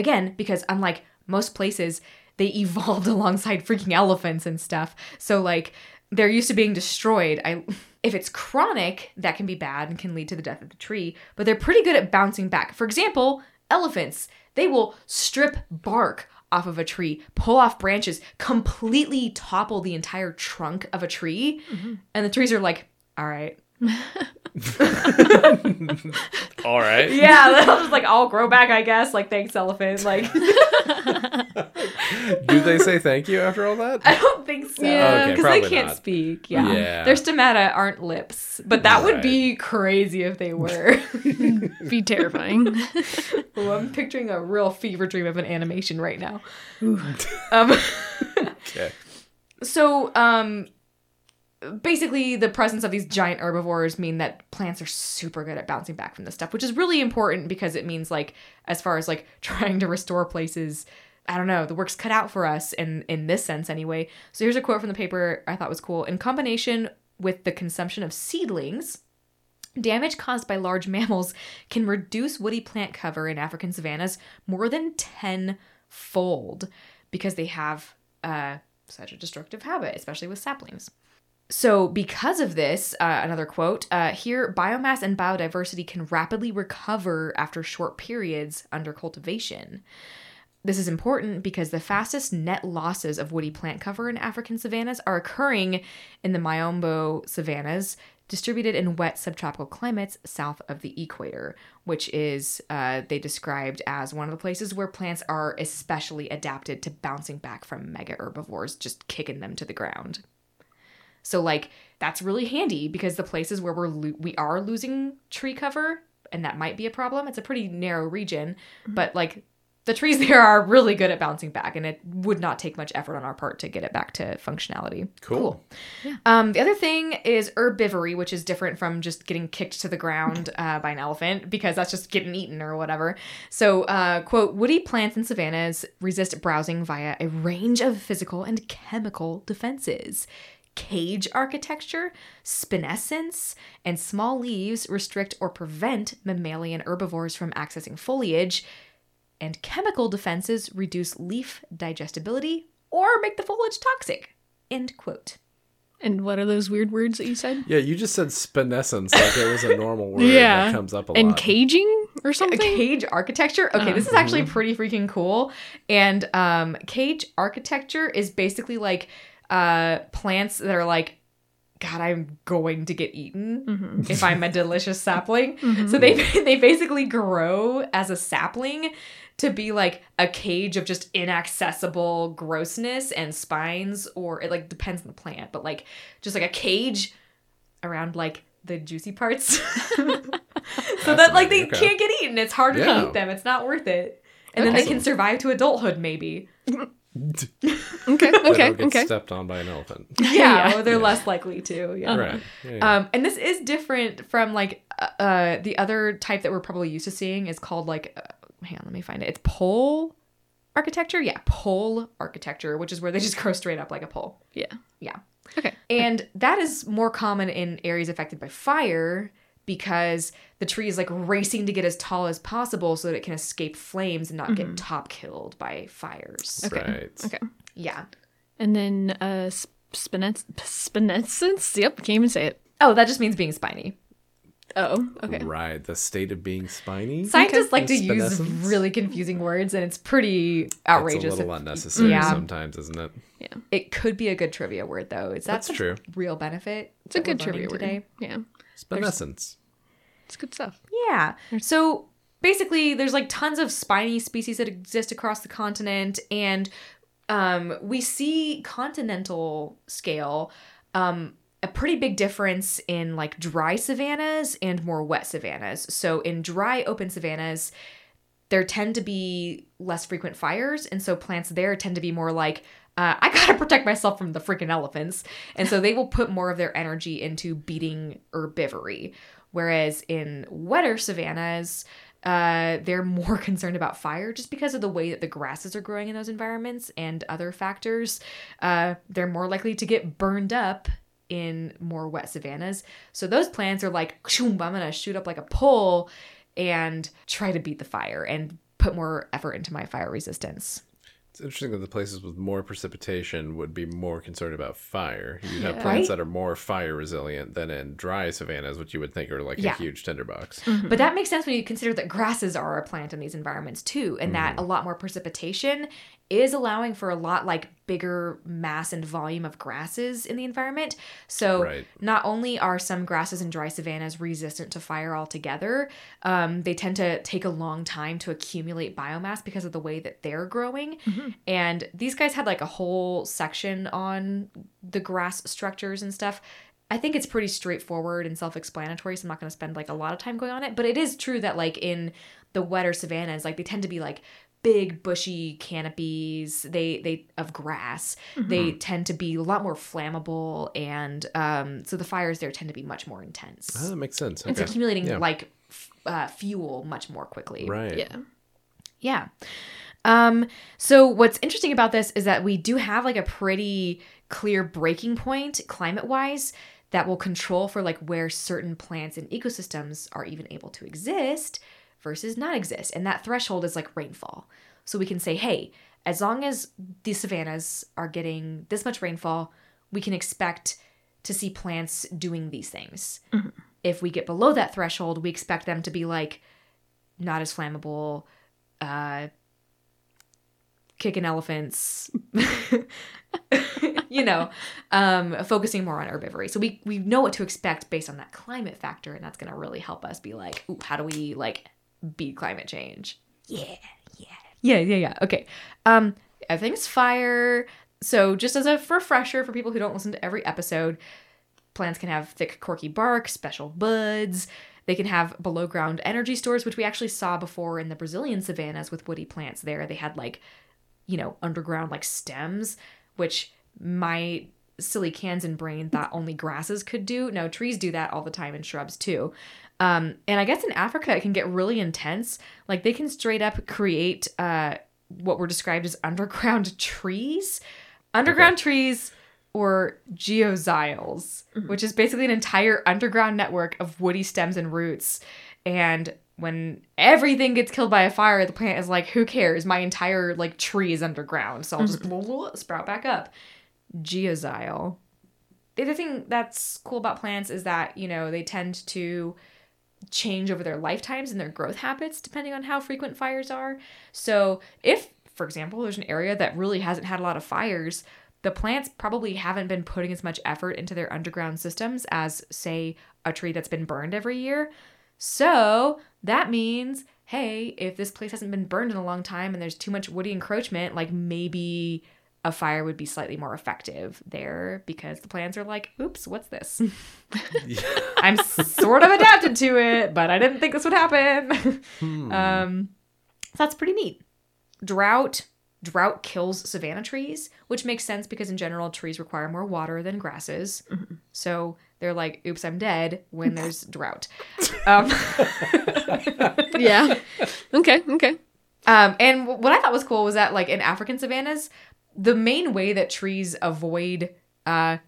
Again, because unlike most places, they evolved alongside freaking elephants and stuff. So like they're used to being destroyed. I if it's chronic, that can be bad and can lead to the death of the tree, but they're pretty good at bouncing back. For example, elephants, they will strip bark off of a tree, pull off branches, completely topple the entire trunk of a tree, mm-hmm. and the trees are like, "All right, All right. yeah, they'll just like all grow back, I guess. Like, thanks, elephant. Like, Do they say thank you after all that? I don't think so. Yeah. Okay, because they can't not. speak. Yeah. Yeah. Their stomata aren't lips, but that would Right. be crazy if they were. Be terrifying. oh, I'm picturing a real fever dream of an animation right now. um, Okay. so, um, basically, the presence of these giant herbivores mean that plants are super good at bouncing back from this stuff, which is really important because it means like, as far as like trying to restore places. I don't know, the work's cut out for us in in this sense anyway. So here's a quote from the paper I thought was cool. In combination with the consumption of seedlings, damage caused by large mammals can reduce woody plant cover in African savannas more than tenfold because they have uh, such a destructive habit, especially with saplings. So, because of this, uh, another quote uh, here biomass and biodiversity can rapidly recover after short periods under cultivation. This is important because the fastest net losses of woody plant cover in African savannas are occurring in the Miombo savannas, distributed in wet subtropical climates south of the equator, which is, uh, they described as one of the places where plants are especially adapted to bouncing back from mega herbivores, just kicking them to the ground. So like that's really handy because the places where we're lo- we are losing tree cover and that might be a problem. It's a pretty narrow region, but like the trees there are really good at bouncing back and it would not take much effort on our part to get it back to functionality. Cool. Um, the other thing is herbivory, which is different from just getting kicked to the ground uh, by an elephant because that's just getting eaten or whatever. So, uh, quote, woody plants in savannas resist browsing via a range of physical and chemical defenses. Cage architecture, spinescence, and small leaves restrict or prevent mammalian herbivores from accessing foliage, and chemical defenses reduce leaf digestibility or make the foliage toxic. End quote. And what are those weird words that you said? Yeah, you just said spinescence like it was a normal word Yeah. that comes up a lot. And caging or A something? cage architecture. Okay, this is actually pretty freaking cool. And um, cage architecture is basically like uh, plants that are like, God, I'm going to get eaten if I'm a delicious sapling. So they they basically grow as a sapling to be like a cage of just inaccessible grossness and spines, or it like depends on the plant, but like just like a cage around like the juicy parts. so that like they okay. can't get eaten. It's harder Yeah. to eat them. It's not worth it. And then they can survive to adulthood, maybe. Okay, okay, get okay. stepped on by an elephant. Yeah, Yeah. or they're less likely to. Yeah. Right. Yeah, yeah. Um, and this is different from like uh, uh, the other type that we're probably used to seeing is called like, uh, hang on, let me find it. It's pole architecture. Yeah, pole architecture, which is where they just grow straight up like a pole. Yeah. Yeah. Okay. And that is more common in areas affected by fire because the tree is like racing to get as tall as possible so that it can escape flames and not get top killed by fires. Okay. Right. Okay. Yeah. And then uh sp- spinets spinescence. Yep, can't even say it. Oh, that just means being spiny. Oh, okay. Right. The state of being spiny. Scientists like to use really confusing words, and it's pretty outrageous. It's a little if- unnecessary Yeah. sometimes, isn't it? Yeah. It could be a good trivia word, though. Is that That's the true. real benefit? It's a good trivia learning word. today. Yeah. Spinescence. It's good stuff. Yeah. So basically, there's like tons of spiny species that exist across the continent, and um, we see continental scale um, a pretty big difference in like dry savannas and more wet savannas. So in dry open savannas, there tend to be less frequent fires, and so plants there tend to be more like. Uh, I gotta protect myself from the freaking elephants. And so they will put more of their energy into beating herbivory. Whereas in wetter savannas, uh, they're more concerned about fire just because of the way that the grasses are growing in those environments and other factors. Uh, they're more likely to get burned up in more wet savannas. So those plants are like, "Shoom, I'm gonna shoot up like a pole and try to beat the fire and put more effort into my fire resistance. It's interesting that the places with more precipitation would be more concerned about fire. You'd have Yeah. plants Right? that are more fire resilient than in dry savannas, which you would think are like Yeah. a huge tinderbox. Mm-hmm. But that makes sense when you consider that grasses are a plant in these environments too, and that mm-hmm. a lot more precipitation is allowing for a lot like bigger mass and volume of grasses in the environment. So Right. not only are some grasses in dry savannas resistant to fire altogether, um, they tend to take a long time to accumulate biomass because of the way that they're growing. And these guys had like a whole section on the grass structures and stuff. I think it's pretty straightforward and self-explanatory, so I'm not going to spend like a lot of time going on it. But it is true that like in the wetter savannas, like they tend to be like big bushy canopies they they of grass they tend to be a lot more flammable and um so the fires there tend to be much more intense Oh, that makes sense. it's accumulating Yeah. like f- uh, fuel much more quickly Right. Yeah. yeah. Um, so what's interesting about this is that we do have like a pretty clear breaking point climate wise that will control for like where certain plants and ecosystems are even able to exist versus not exist. And that threshold is like rainfall. So we can say, hey, as long as the savannas are getting this much rainfall, we can expect to see plants doing these things. If we get below that threshold, we expect them to be like not as flammable, uh, kicking elephants, you know, um, focusing more on herbivory. So we we know what to expect based on that climate factor, and that's going to really help us be like, Ooh, how do we like beat climate change? Yeah, yeah, yeah, yeah, yeah. Okay, um, everything's fire. So just as a refresher for people who don't listen to every episode, plants can have thick, corky bark, special buds. They can have below ground energy stores, which we actually saw before in the Brazilian savannas with woody plants there. They had like, you know, underground like stems, which my silly Kansan brain thought only grasses could do. No, trees do that all the time and shrubs too. Um, and I guess in Africa it can get really intense. Like they can straight up create uh, what were described as underground trees. Underground trees or geoxyles, which is basically an entire underground network of woody stems and roots. And when everything gets killed by a fire, the plant is like, who cares? My entire like tree is underground, so I'll just blah, blah, blah, sprout back up. Geoxyle. The other thing that's cool about plants is that, you know, they tend to change over their lifetimes and their growth habits depending on how frequent fires are. So, if, for example, there's an area that really hasn't had a lot of fires, the plants probably haven't been putting as much effort into their underground systems as, say, a tree that's been burned every year. So, that means, hey, if this place hasn't been burned in a long time and there's too much woody encroachment, like maybe a fire would be slightly more effective there because the plants are like, oops, what's this? I'm sort of adapted to it, but I didn't think this would happen. Um, so that's pretty neat. Drought. Drought kills savanna trees, which makes sense because in general, trees require more water than grasses. So they're like, oops, I'm dead when there's drought. Um, yeah. Okay. Okay. Um, and what I thought was cool was that, like in African savannas, the main way that trees avoid uh,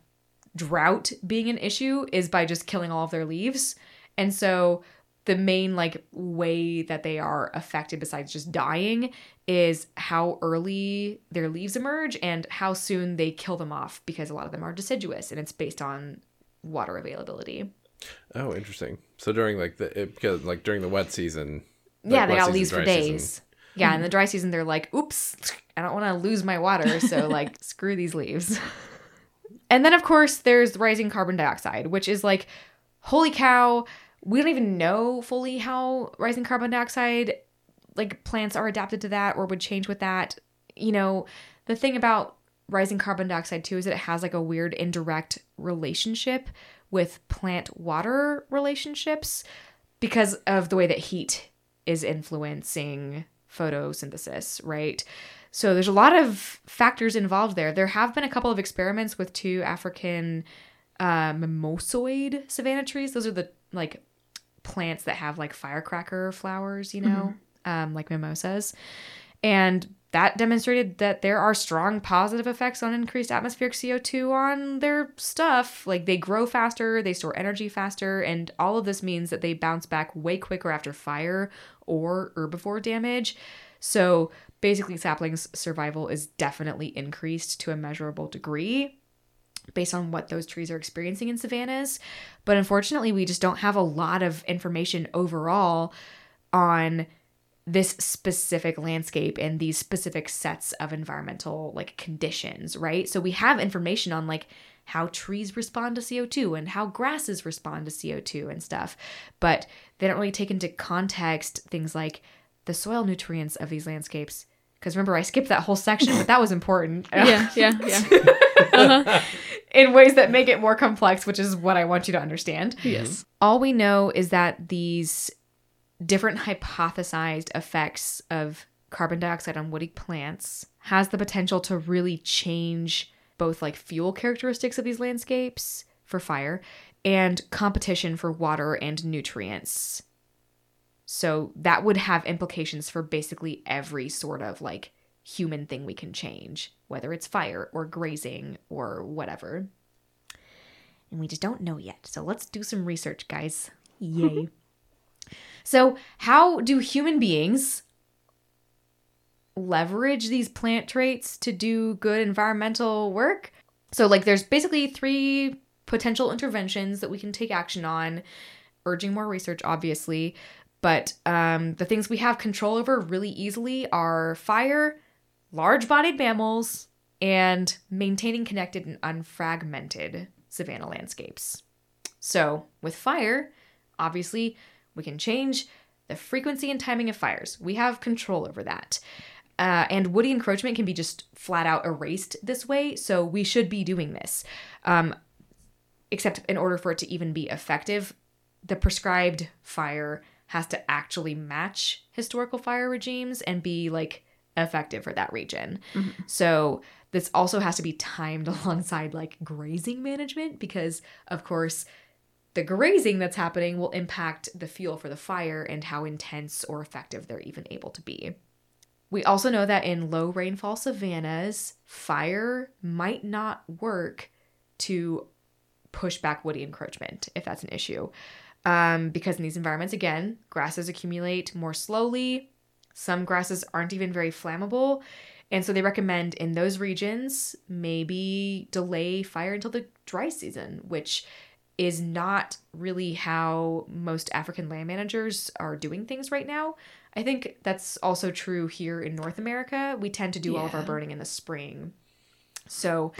drought being an issue is by just killing all of their leaves. And so the main like way that they are affected besides just dying is how early their leaves emerge and how soon they kill them off because a lot of them are deciduous and it's based on water availability. Oh, interesting. So during like the it, because like during the wet season. like, yeah, they got leaves for days. season- Yeah, in the dry season they're like, "Oops, I don't want to lose my water, so like screw these leaves." And then of course there's rising carbon dioxide, which is like, holy cow, we don't even know fully how rising carbon dioxide like plants are adapted to that or would change with that. You know, the thing about rising carbon dioxide too is that it has like a weird indirect relationship with plant water relationships because of the way that heat is influencing photosynthesis, right? So there's a lot of factors involved there. There have been a couple of experiments with two African uh, mimosoid savanna trees. Those are the like plants that have like firecracker flowers, you know, um, like mimosas. And that demonstrated that there are strong positive effects on increased atmospheric CO2 on their stuff. Like they grow faster, they store energy faster, and all of this means that they bounce back way quicker after fire or herbivore damage. So basically, saplings' survival is definitely increased to a measurable degree based on what those trees are experiencing in savannas. But unfortunately, we just don't have a lot of information overall on this specific landscape and these specific sets of environmental like conditions, right? So we have information on like how trees respond to CO2 and how grasses respond to CO2 and stuff, but they don't really take into context things like the soil nutrients of these landscapes. Because remember, I skipped that whole section, but that was important. Yeah. Yeah. Yeah. in ways that make it more complex, which is what I want you to understand. yes. All we know is that these different hypothesized effects of carbon dioxide on woody plants has the potential to really change both like fuel characteristics of these landscapes for fire and competition for water and nutrients. So that would have implications for basically every sort of like human thing we can change, whether it's fire or grazing or whatever. And we just don't know yet. So let's do some research, guys. Yay. so, how do human beings leverage these plant traits to do good environmental work? So, like, there's basically three potential interventions that we can take action on, urging more research, obviously. But um, the things we have control over really easily are fire, large bodied mammals, and maintaining connected and unfragmented savanna landscapes. So, with fire, obviously, we can change the frequency and timing of fires. We have control over that. Uh, and woody encroachment can be just flat out erased this way, so we should be doing this. Um, except in order for it to even be effective, the prescribed fire has to actually match historical fire regimes and be like effective for that region. So this also has to be timed alongside like grazing management because of course the grazing that's happening will impact the fuel for the fire and how intense or effective they're even able to be. We also know that in low rainfall savannas, fire might not work to push back woody encroachment if that's an issue. Um, because in these environments, again, grasses accumulate more slowly. Some grasses aren't even very flammable. And so they recommend in those regions maybe delay fire until the dry season, which is not really how most African land managers are doing things right now. I think that's also true here in North America. We tend to do all of our burning in the spring. So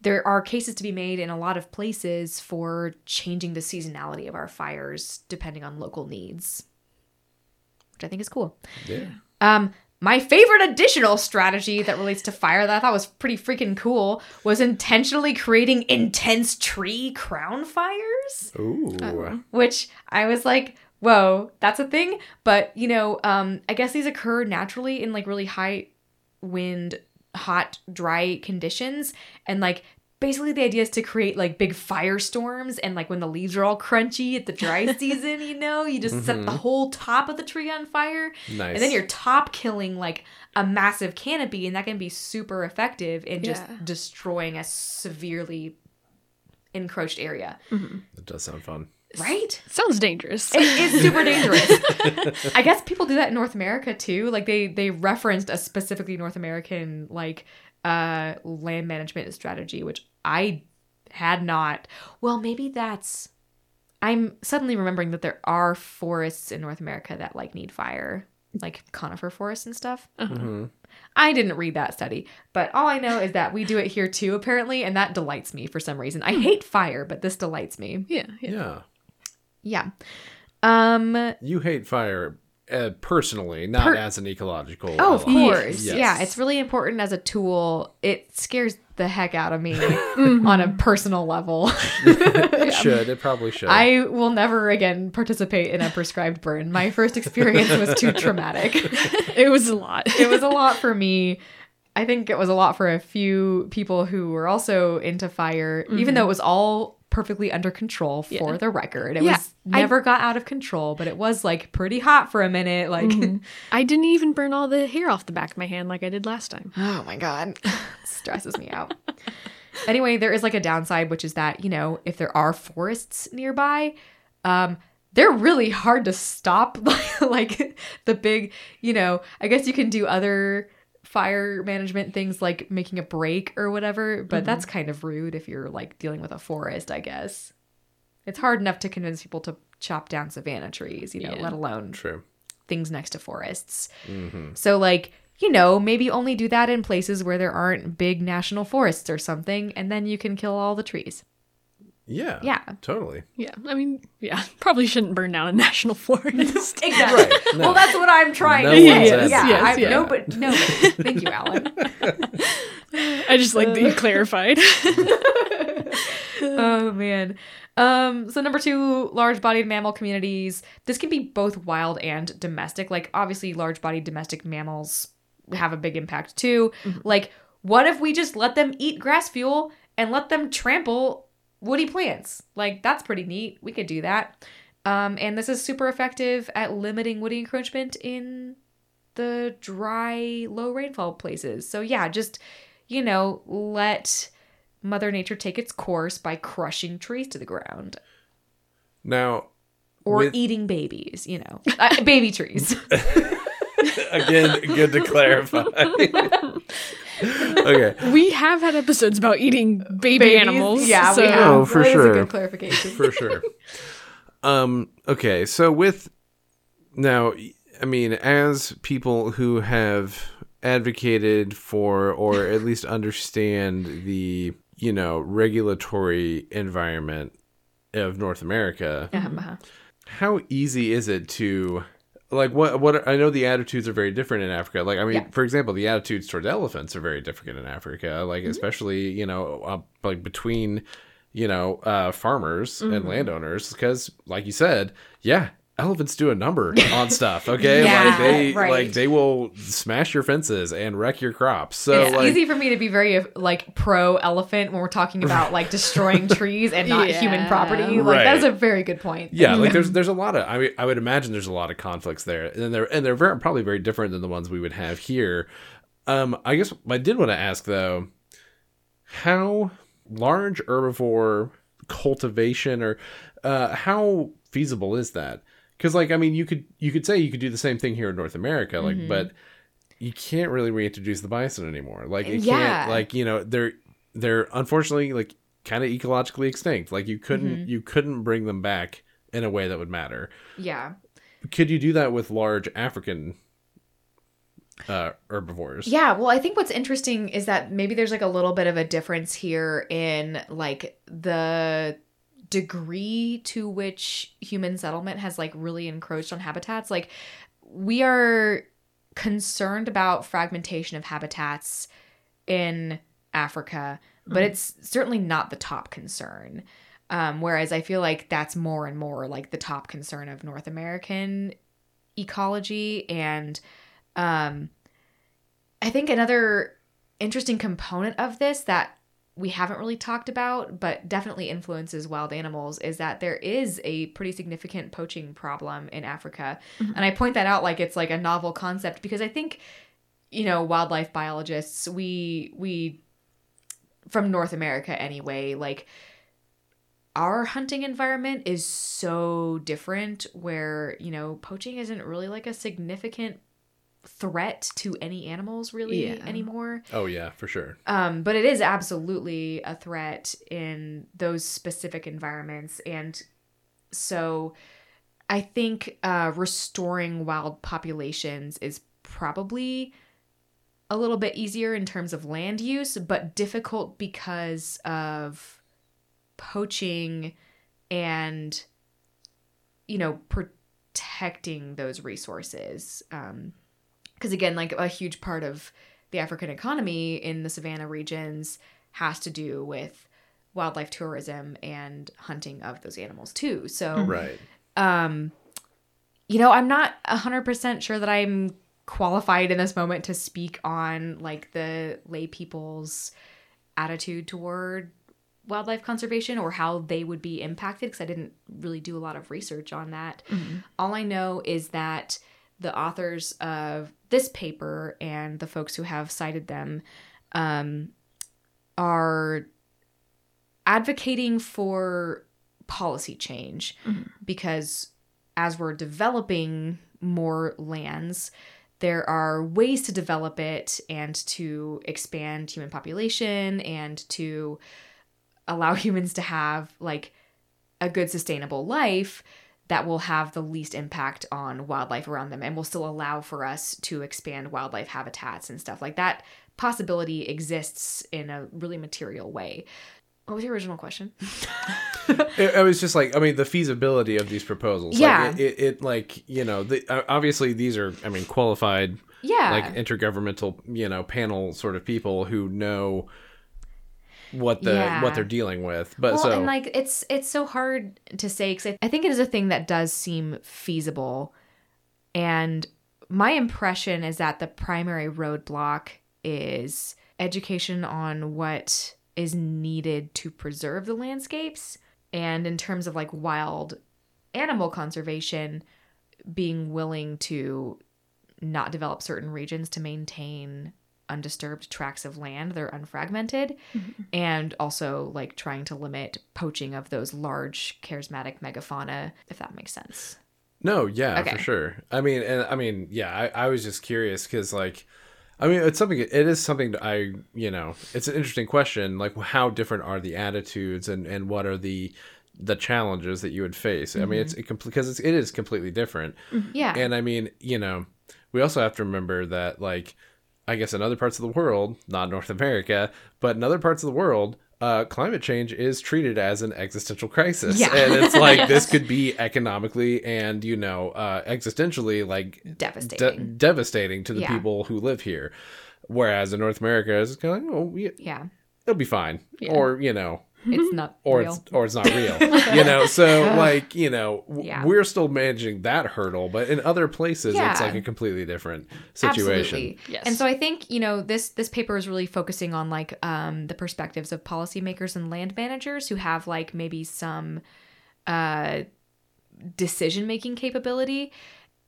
there are cases to be made in a lot of places for changing the seasonality of our fires depending on local needs, which I think is cool. Yeah. Um, my favorite additional strategy that relates to fire that I thought was pretty freaking cool was intentionally creating intense tree crown fires Ooh. which I was like, whoa, that's a thing. But, you know, um, I guess these occur naturally in like really high wind, hot, dry conditions. And like basically the idea is to create like big firestorms and like when the leaves are all crunchy at the dry season, you know, you just set the whole top of the tree on fire. Nice. And then you're top killing like a massive canopy, and that can be super effective in just Yeah. destroying a severely encroached area. That does sound fun. Right? Sounds dangerous. It is super dangerous. I guess people do that in North America too. Like they they referenced a specifically North American like uh land management strategy, which I had not. Well, maybe that's I'm suddenly remembering that there are forests in North America that like need fire, like conifer forests and stuff. Uh-huh. Mm-hmm. I didn't read that study, but all I know is that we do it here too, apparently, and that delights me for some reason. I hmm. hate fire, but this delights me. yeah, yeah. Yeah. Yeah. Um You hate fire uh, personally, not Per- as an ecological. Oh, of course. Yes. Yeah, it's really important as a tool. It scares the heck out of me on a personal level. It should. It probably should. I will never again participate in a prescribed burn. My first experience was too traumatic. It was a lot. It was a lot for me. I think it was a lot for a few people who were also into fire, even though it was all perfectly under control for Yeah. the record. It Yeah, was never got out of control, but it was like pretty hot for a minute. Like, I didn't even burn all the hair off the back of my hand like I did last time. Oh my god. Stresses me out. anyway, there is like a downside, which is that, you know, if there are forests nearby, um, they're really hard to stop. like the big, you know, I guess you can do other fire management things like making a break or whatever, but mm-hmm. that's kind of rude if you're like dealing with a forest, I guess. It's hard enough to convince people to chop down savanna trees, you know, Yeah. let alone True. things next to forests. Mm-hmm. So, like, you know, maybe only do that in places where there aren't big national forests or something, and then you can kill all the trees. Yeah. Yeah. Totally. Yeah, I mean, yeah, probably shouldn't burn down a national forest. Exactly. Right, no. Well, that's what I'm trying No to say. advocating yeah. Yes, I, yeah. No, but no. Thank you, Alan. I just like that you clarified. oh man. Um, so number two, large-bodied mammal communities. This can be both wild and domestic. Like obviously, large-bodied domestic mammals have a big impact too. Like, what if we just let them eat grass fuel and let them trample woody plants? Like that's pretty neat. We could do that. Um, and this is super effective at limiting woody encroachment in the dry, low rainfall places. So yeah, just you know, let Mother Nature take its course by crushing trees to the ground Now, or With- eating babies, you know, uh, baby trees. again, good to clarify. okay. we have had episodes about eating baby Babies. animals. Yeah, so we have. Oh, for That is sure. a good clarification. for sure. Um. Okay. So with now, I mean, as people who have advocated for or at least understand the you know regulatory environment of North America, Uh-huh. how easy is it to like what what I know the attitudes are very different in Africa. Like I mean, Yeah. for example, the attitudes towards elephants are very different in Africa. Like Mm-hmm. especially you know uh, like between you know uh, farmers and Mm-hmm. landowners because like you said, yeah. Elephants do a number on stuff, okay? Yeah, like they right. like they will smash your fences and wreck your crops. So it's like easy for me to be very like pro elephant when we're talking about like destroying trees and not human property. Like Right. that is a very good point. Yeah, like there's there's a lot of I mean, I would imagine there's a lot of conflicts there, and they're and they're very, probably very different than the ones we would have here. Um, I guess I did want to ask though, how large herbivore cultivation or uh, how feasible is that? Because like I mean, you could you could say you could do the same thing here in North America, like but you can't really reintroduce the bison anymore. Like it Yeah. can't like, you know, they're they're unfortunately like kind of ecologically extinct. Like you couldn't Mm-hmm. you couldn't bring them back in a way that would matter. Yeah. Could you do that with large African uh herbivores? Yeah, well, I think what's interesting is that maybe there's like a little bit of a difference here in like the degree to which human settlement has like really encroached on habitats. Like we are concerned about fragmentation of habitats in Africa, but it's certainly not the top concern. Um, whereas I feel like that's more and more like the top concern of North American ecology and um, I think another interesting component of this that we haven't really talked about, but definitely influences wild animals, is that there is a pretty significant poaching problem in Africa. Mm-hmm. And I point that out like it's like a novel concept because I think, you know, wildlife biologists, we, we, from North America anyway, like, our hunting environment is so different where, you know, poaching isn't really like a significant threat to any animals really Yeah. anymore. Oh yeah, for sure. Um, but it is absolutely a threat in those specific environments. And so I think uh, restoring wild populations is probably a little bit easier in terms of land use, but difficult because of poaching and, you know, protecting those resources. Um, because again like a huge part of the african economy in the savannah regions has to do with wildlife tourism and hunting of those animals too. So Right. um you know i'm not 100% sure that i'm qualified in this moment to speak on like the lay people's attitude toward wildlife conservation or how they would be impacted because i didn't really do a lot of research on that. All i know is that the authors of this paper and the folks who have cited them um, are advocating for policy change because as we're developing more lands, there are ways to develop it and to expand human population and to allow humans to have like a good sustainable life that will have the least impact on wildlife around them and will still allow for us to expand wildlife habitats and stuff like that possibility exists in a really material way what was your original question It, it was just like I mean the feasibility of these proposals. Yeah. Like, it, it, it like you know the, uh, obviously these are I mean qualified yeah like intergovernmental you know panel sort of people who know what the Yeah. what they're dealing with. But well, so and like it's it's so hard to say because I, I think it is a thing that does seem feasible, and my impression is that the primary roadblock is education on what is needed to preserve the landscapes, and in terms of like wild animal conservation, being willing to not develop certain regions to maintain undisturbed tracts of land They're unfragmented mm-hmm. and also like trying to limit poaching of those large charismatic megafauna if that makes sense No, yeah, Okay. for sure. I mean, and I mean, yeah, I, I was just curious because, like, I mean, it's something. It is something I, you know, it's an interesting question. Like, how different are the attitudes, and and what are the the challenges that you would face? I mean, it's mm-hmm. it, because it's, it is completely different. Mm-hmm. yeah And I mean, you know, we also have to remember that, like, I guess in other parts of the world, not North America, but in other parts of the world, uh, climate change is treated as an existential crisis. Yeah. And it's like this could be economically and, you know, uh, existentially like de- devastating devastating to the Yeah. people who live here. Whereas in North America, it's kind of like, oh, yeah, yeah it'll be fine. Or, you know, it's not or real it's or it's not real you know so like you know w- Yeah. we're still managing that hurdle but in other places it's like a completely different situation Absolutely. Yes. And so I think, you know, this this paper is really focusing on like um the perspectives of policymakers and land managers who have like maybe some uh decision making capability.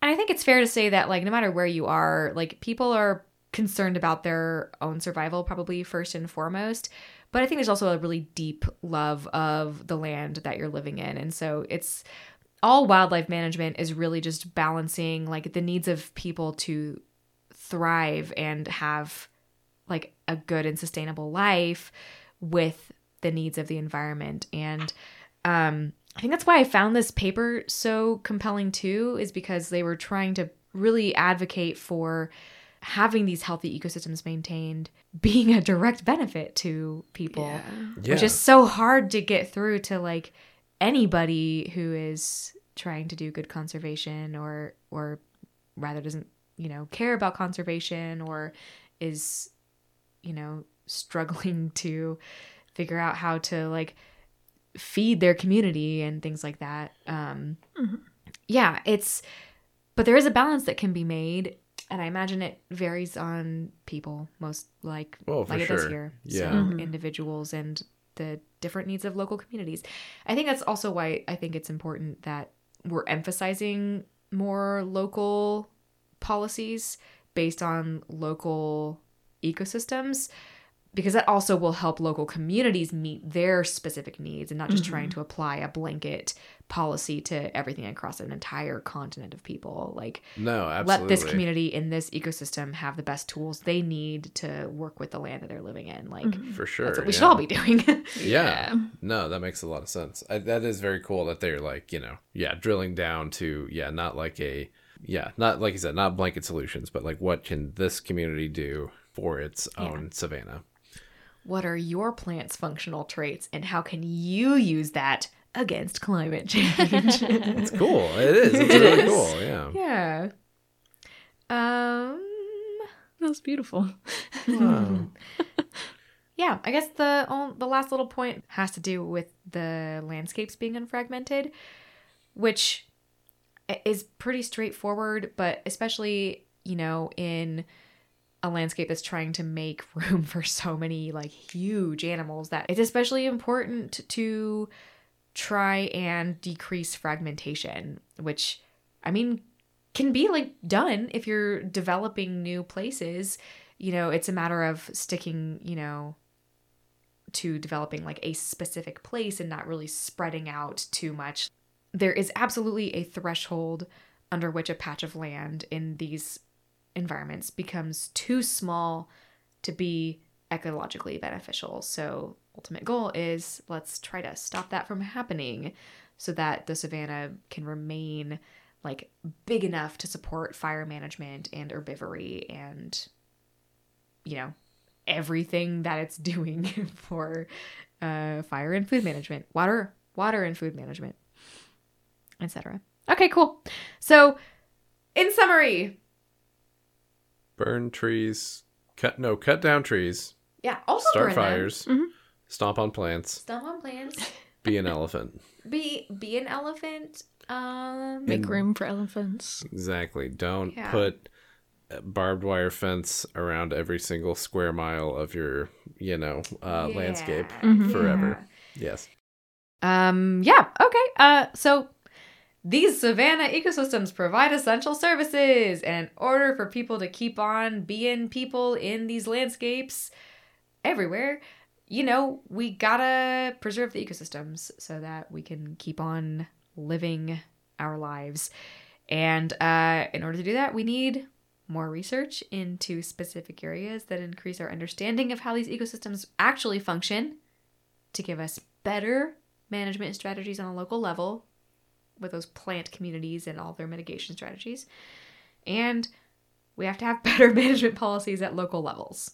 And I think it's fair to say that like no matter where you are, like people are concerned about their own survival probably first and foremost. But I think there's also a really deep love of the land that you're living in. And so it's all wildlife management is really just balancing like the needs of people to thrive and have like a good and sustainable life with the needs of the environment and um I think that's why I found this paper so compelling too is because they were trying to really advocate for having these healthy ecosystems maintained being a direct benefit to people Yeah. which is so hard to get through to like anybody who is trying to do good conservation or or rather doesn't you know care about conservation or is you know struggling to figure out how to like feed their community and things like that. Um yeah it's but there is a balance that can be made and i imagine it varies on people most like Well, for like it does here Yeah. so Mhm. individuals and the different needs of local communities i think that's also why i think it's important that we're emphasizing more local policies based on local ecosystems because that also will help local communities meet their specific needs and not just trying mm-hmm. to apply a blanket policy to everything across an entire continent of people like No, absolutely. let this community in this ecosystem have the best tools they need to work with the land that they're living in like mm-hmm. for sure. that's what we yeah. should all be doing Yeah. No, that makes a lot of sense. I, that is very cool that they're like, you know, yeah, drilling down to, yeah, not like a, yeah, not like you said, not blanket solutions, but like what can this community do for its own savanna? What are your plant's functional traits and how can you use that against climate change It's cool. It is. It's It really is. cool. Yeah. yeah um That was beautiful. Wow. yeah i guess the on- the last little point has to do with the landscapes being unfragmented which is pretty straightforward but especially you know in a landscape that's trying to make room for so many like huge animals that it's especially important to try and decrease fragmentation which i mean can be like done if you're developing new places. You know it's a matter of sticking you know to developing like a specific place and not really spreading out too much. There is absolutely a threshold under which a patch of land in these environments becomes too small to be ecologically beneficial. So, ultimate goal is let's try to stop that from happening so that the savanna can remain like big enough to support fire management and herbivory and you know everything that it's doing for uh, fire and food management, water, water and food management, etc. Okay, cool. So, in summary, Burn trees, cut, no, cut down trees, yeah, also start burn them. fires, Mhm. stomp on plants, Stomp on plants. be an elephant. Be be an elephant. Um, Make room for elephants. Exactly. Don't Yeah. put barbed wire fence around every single square mile of your, you know, uh, yeah, landscape Mhm. forever. Yes. Um. Yeah. Okay. Uh. So these savanna ecosystems provide essential services, and in order for people to keep on being people in these landscapes everywhere, you know, we gotta preserve the ecosystems so that we can keep on living our lives. And uh, in order to do that, we need more research into specific areas that increase our understanding of how these ecosystems actually function to give us better management strategies on a local level with those plant communities and all their mitigation strategies. And we have to have better management policies at local levels.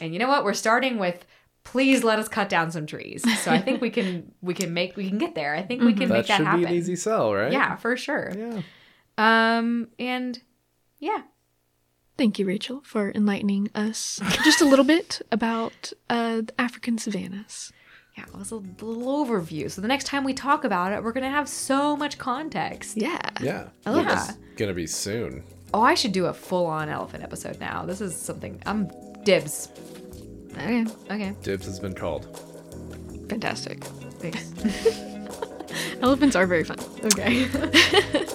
And you know what? We're starting with please let us cut down some trees. So I think we can we can make we can get there. I think we can That make that should happen. be an easy sell, right? Yeah, for sure. Yeah. Um and yeah. Thank you, Rachel, for enlightening us just a little bit about uh, African savannas. Yeah, it was a little overview. So the next time we talk about it, we're gonna have so much context. Yeah. Yeah. I love It's gonna be soon. Oh, I should do a full-on elephant episode now. This is something. I'm dibs. Okay. Okay, Dibs has been called. Fantastic. thanks. Elephants are very fun. okay.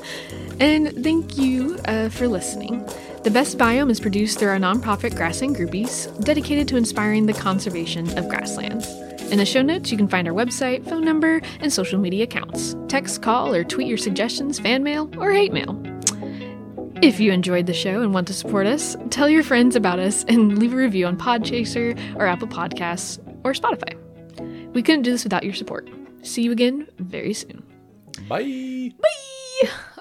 And thank you uh, for listening. The Best Biome is produced through our nonprofit Grassland Groupies, dedicated to inspiring the conservation of grasslands. In the show notes, you can find our website, phone number, and social media accounts. Text, call, or tweet your suggestions, fan mail, or hate mail. If you enjoyed the show and want to support us, tell your friends about us and leave a review on Podchaser or Apple Podcasts or Spotify. We couldn't do this without your support. See you again very soon. Bye. Bye!